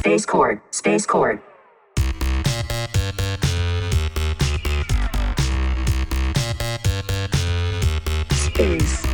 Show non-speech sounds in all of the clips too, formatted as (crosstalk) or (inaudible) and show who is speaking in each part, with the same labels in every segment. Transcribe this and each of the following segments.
Speaker 1: Space Court. Space Court. Space.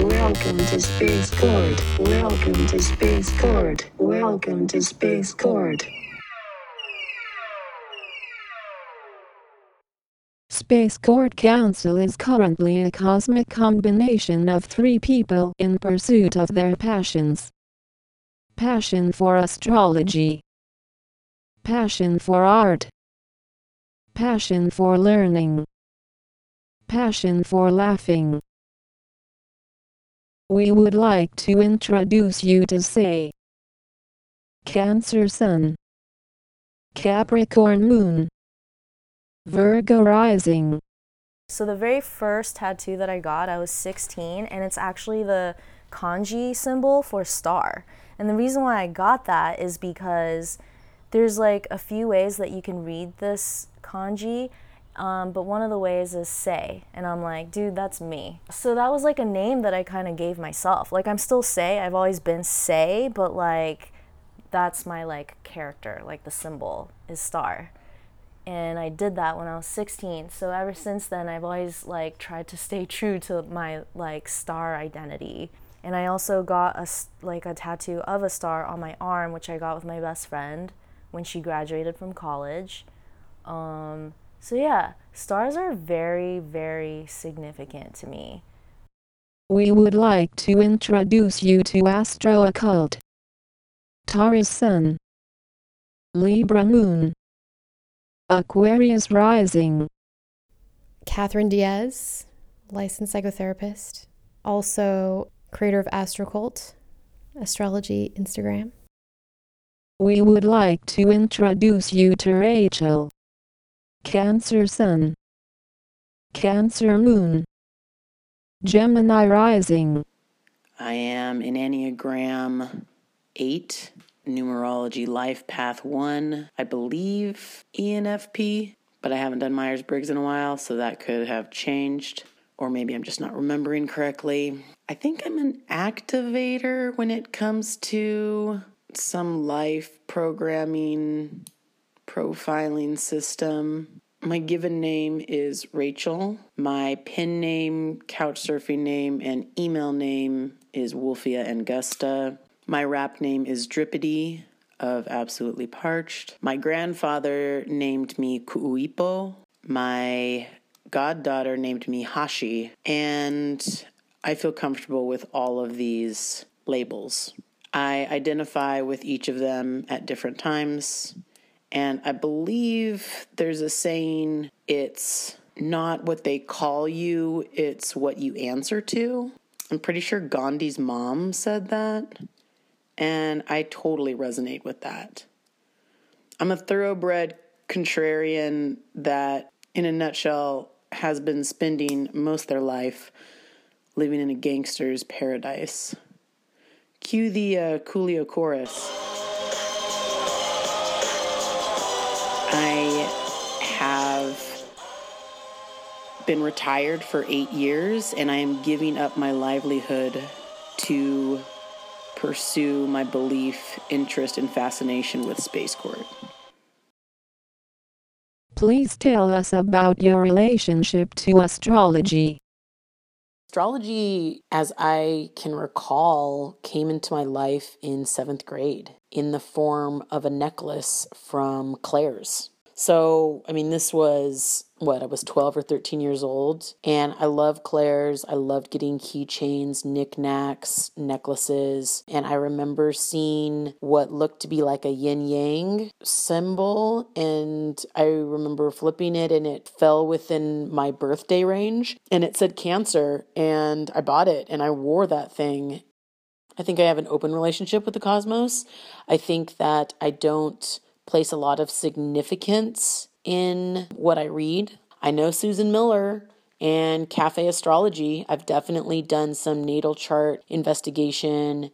Speaker 1: Welcome to Space Court. Welcome to Space Court. Welcome to Space Court.
Speaker 2: Space Court Council is currently a cosmic combination of three people in pursuit of their passions. Passion for astrology. Passion for art. Passion for learning. Passion for laughing. We would like to introduce you to say Cancer Sun, Capricorn Moon, Virgo Rising.
Speaker 3: So the very first tattoo that I got, I was 16, and it's actually the kanji symbol for star. And the reason why I got that is because there's like a few ways that you can read this kanji, um, but one of the ways is say, and I'm like, dude, that's me. So that was like a name that I kind of gave myself. Like I'm still say, I've always been say, but like that's my like character, like the symbol is star and I did that when I was 16. So ever since then, I've always like tried to stay true to my like star identity. And I also got a like a tattoo of a star on my arm, which I got with my best friend when she graduated from college. Um, so yeah, stars are very, very significant to me.
Speaker 2: We would like to introduce you to Astro Occult. Taurus Sun. Libra Moon. Aquarius Rising.
Speaker 4: Catherine Diaz, licensed psychotherapist, also creator of Astrocult, astrology Instagram.
Speaker 2: We would like to introduce you to Rachel. Cancer Sun. Cancer Moon. Gemini Rising.
Speaker 5: I am an Enneagram 8 numerology life path one, I believe ENFP, but I haven't done Myers Briggs in a while, so that could have changed. Or maybe I'm just not remembering correctly. I think I'm an activator when it comes to some life programming profiling system. My given name is Rachel. My pen name, couch surfing name, and email name is Wolfia Angusta. My rap name is Drippity of Absolutely Parched. My grandfather named me Kuuipo. My goddaughter named me Hashi. And I feel comfortable with all of these labels. I identify with each of them at different times. And I believe there's a saying it's not what they call you, it's what you answer to. I'm pretty sure Gandhi's mom said that. And I totally resonate with that. I'm a thoroughbred contrarian that, in a nutshell, has been spending most of their life living in a gangster's paradise. Cue the uh, Coolio chorus. I have been retired for eight years and I am giving up my livelihood to pursue my belief, interest, and fascination with Space Court.
Speaker 2: Please tell us about your relationship to astrology.
Speaker 5: Astrology, as I can recall, came into my life in seventh grade in the form of a necklace from Claire's. So, I mean, this was what I was 12 or 13 years old, and I loved Claire's. I loved getting keychains, knickknacks, necklaces, and I remember seeing what looked to be like a yin yang symbol, and I remember flipping it, and it fell within my birthday range, and it said Cancer, and I bought it, and I wore that thing. I think I have an open relationship with the cosmos. I think that I don't place a lot of significance in what I read. I know Susan Miller and Cafe Astrology. I've definitely done some natal chart investigation,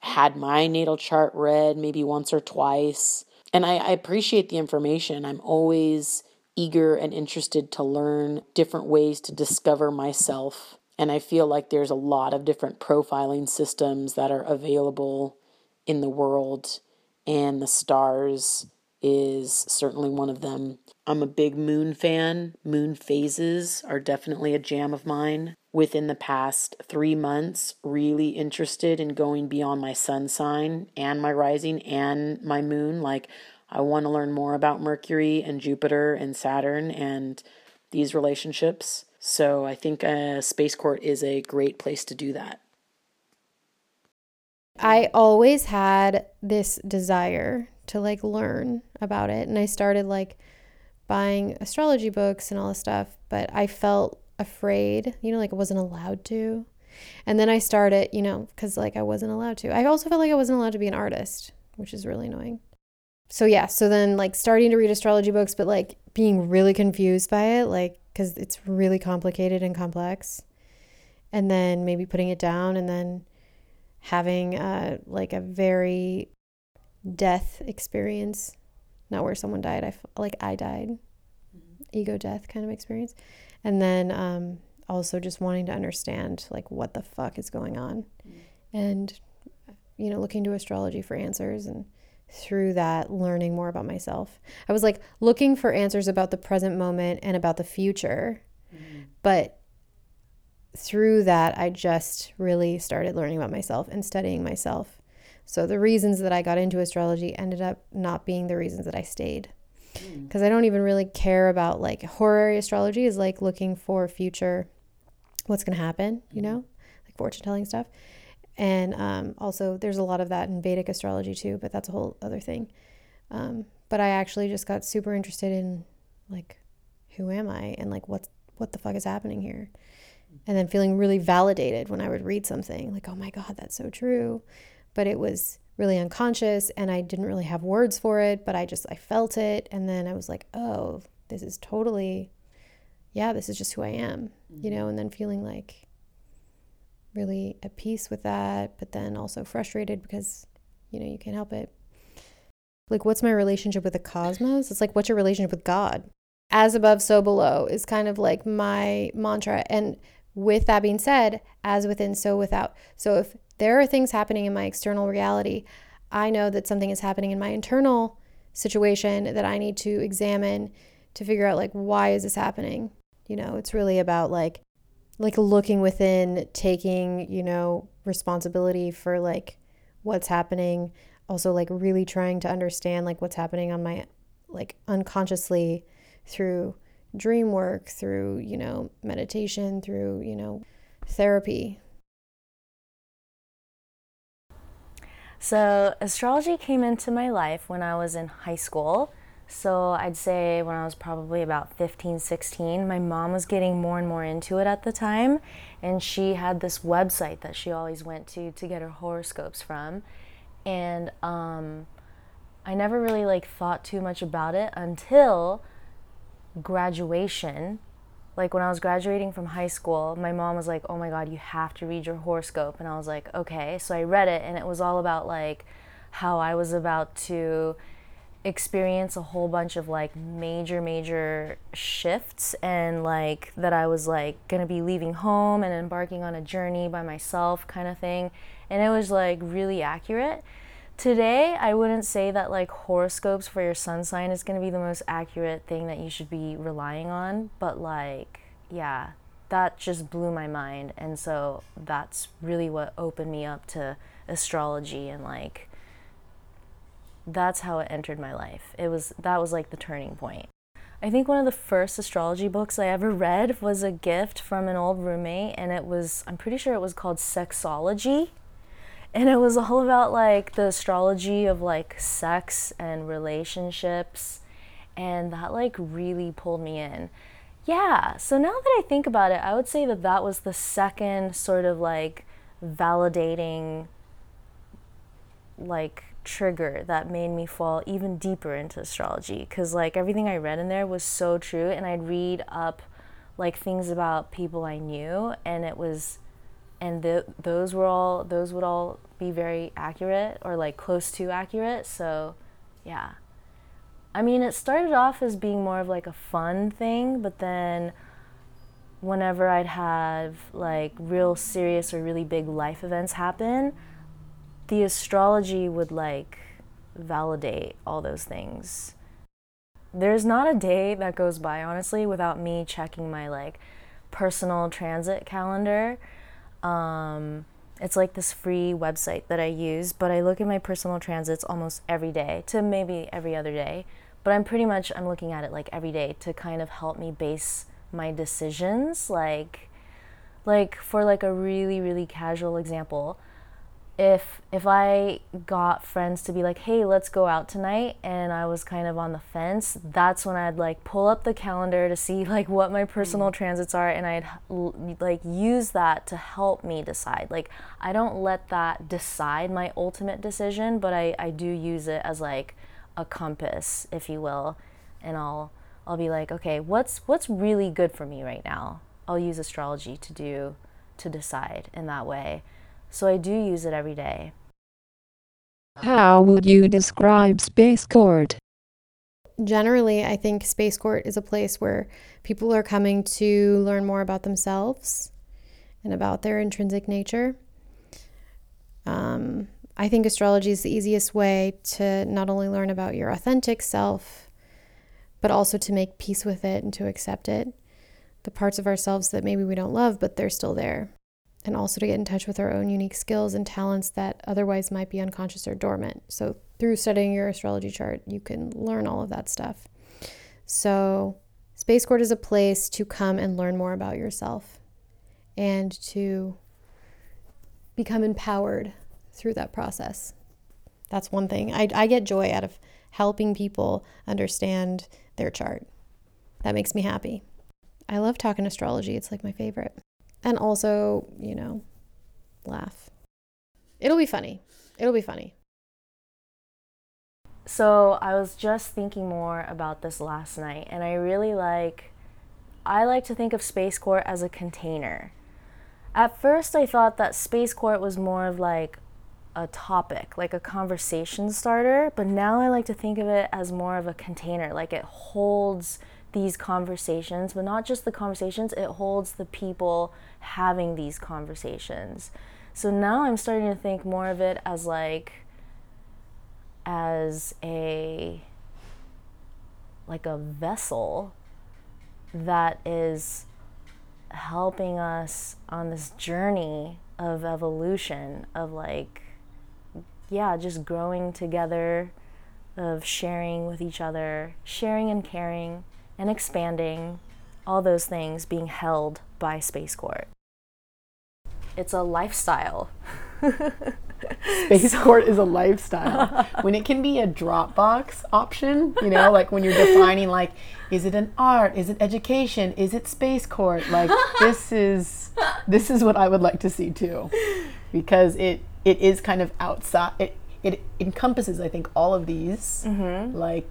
Speaker 5: had my natal chart read maybe once or twice. And I, I appreciate the information. I'm always eager and interested to learn different ways to discover myself. And I feel like there's a lot of different profiling systems that are available in the world, and the stars is certainly one of them. I'm a big moon fan. Moon phases are definitely a jam of mine. Within the past three months, really interested in going beyond my sun sign and my rising and my moon. Like, I want to learn more about Mercury and Jupiter and Saturn and these relationships. So I think a space court is a great place to do that.
Speaker 4: I always had this desire to like learn about it. And I started like buying astrology books and all this stuff, but I felt afraid, you know, like I wasn't allowed to. And then I started, you know, because like I wasn't allowed to. I also felt like I wasn't allowed to be an artist, which is really annoying. So yeah, so then like starting to read astrology books, but like being really confused by it, like, because it's really complicated and complex. And then maybe putting it down and then having uh, like a very death experience, not where someone died. I feel like I died, mm-hmm. ego death kind of experience, and then um, also just wanting to understand like what the fuck is going on, mm-hmm. and you know looking to astrology for answers and through that learning more about myself. I was like looking for answers about the present moment and about the future, mm-hmm. but through that I just really started learning about myself and studying myself so the reasons that I got into astrology ended up not being the reasons that I stayed. Because mm. I don't even really care about like horary astrology is like looking for future, what's going to happen, you mm-hmm. know, like fortune telling stuff. And um, also, there's a lot of that in Vedic astrology too, but that's a whole other thing. Um, but I actually just got super interested in like, who am I and like what's what the fuck is happening here, and then feeling really validated when I would read something like, oh my god, that's so true but it was really unconscious and I didn't really have words for it, but I just I felt it and then I was like, "Oh, this is totally yeah, this is just who I am." You know, and then feeling like really at peace with that, but then also frustrated because you know, you can't help it. Like what's my relationship with the cosmos? It's like what's your relationship with God? As above so below is kind of like my mantra and with that being said, as within so without. So if there are things happening in my external reality. I know that something is happening in my internal situation that I need to examine to figure out like why is this happening? You know, it's really about like like looking within, taking, you know, responsibility for like what's happening, also like really trying to understand like what's happening on my like unconsciously through dream work, through, you know, meditation, through, you know, therapy,
Speaker 3: So, astrology came into my life when I was in high school. So, I'd say when I was probably about 15, 16, my mom was getting more and more into it at the time. And she had this website that she always went to to get her horoscopes from. And um, I never really like thought too much about it until graduation like when I was graduating from high school, my mom was like, "Oh my god, you have to read your horoscope." And I was like, "Okay." So I read it and it was all about like how I was about to experience a whole bunch of like major major shifts and like that I was like going to be leaving home and embarking on a journey by myself kind of thing. And it was like really accurate. Today, I wouldn't say that like horoscopes for your sun sign is going to be the most accurate thing that you should be relying on, but like, yeah, that just blew my mind. And so that's really what opened me up to astrology and like that's how it entered my life. It was that was like the turning point. I think one of the first astrology books I ever read was a gift from an old roommate and it was I'm pretty sure it was called Sexology and it was all about like the astrology of like sex and relationships. And that like really pulled me in. Yeah so now that i think about it i would say that that was the second sort of like validating like trigger that made me fall even deeper into astrology. Because like everything i read in there was so true and i'd read up like things about people i knew and it was and those were all those would all be very accurate or like close to accurate so yeah I mean, it started off as being more of like a fun thing, but then whenever I'd have like real serious or really big life events happen, the astrology would like validate all those things. There's not a day that goes by, honestly, without me checking my like personal transit calendar. Um, it's like this free website that I use, but I look at my personal transits almost every day to maybe every other day. But I'm pretty much I'm looking at it like every day to kind of help me base my decisions like like for like a really really casual example if if I got friends to be like, "Hey, let's go out tonight," and I was kind of on the fence, that's when I'd like pull up the calendar to see (laughs) like what my personal mm. transits are, and I'd like use that to help me decide. Like I don't let that decide my ultimate decision, but I I do use it as like a compass, if you will, and I'll I'll be like, okay, what's what's really good for me right now? I'll use astrology to do to decide in that way. So I do use it every day.
Speaker 2: How would you describe Space Court?
Speaker 4: Generally, I think Space Court is a place where people are coming to learn more about themselves and about their intrinsic nature. Um, I think astrology is the easiest way to not only learn about your authentic self, but also to make peace with it and to accept it. The parts of ourselves that maybe we don't love, but they're still there. And also to get in touch with our own unique skills and talents that otherwise might be unconscious or dormant. So, through studying your astrology chart, you can learn all of that stuff. So, Space Court is a place to come and learn more about yourself and to become empowered through that process. That's one thing. I, I get joy out of helping people understand their chart. That makes me happy. I love talking astrology, it's like my favorite. And also, you know, laugh. It'll be funny. It'll be funny.
Speaker 3: So, I was just thinking more about this last night, and I really like I like to think of Space Court as a container. At first, I thought that Space Court was more of like a topic, like a conversation starter, but now I like to think of it as more of a container, like it holds these conversations, but not just the conversations, it holds the people having these conversations. So now I'm starting to think more of it as like as a like a vessel that is helping us on this journey of evolution of like yeah, just growing together, of sharing with each other, sharing and caring and expanding, all those things being held by Space Court. It's a lifestyle. (laughs)
Speaker 5: Space Court is a lifestyle. (laughs) when it can be a Dropbox option, you know, like when you're defining like is it an art, is it education, is it Space Court? Like this (laughs) is this is what I would like to see too. Because it it is kind of outside it it encompasses i think all of these mm-hmm. like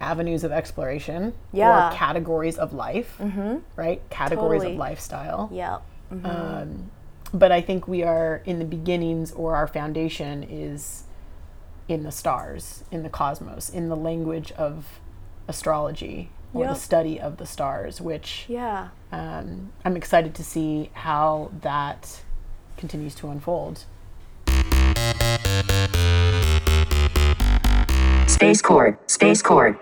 Speaker 5: avenues of exploration yeah. or categories of life mm-hmm. right categories totally. of lifestyle
Speaker 3: yeah mm-hmm. um,
Speaker 5: but i think we are in the beginnings or our foundation is in the stars in the cosmos in the language of astrology or yep. the study of the stars which
Speaker 3: yeah
Speaker 5: um, i'm excited to see how that continues to unfold
Speaker 1: Space Court, Space Court.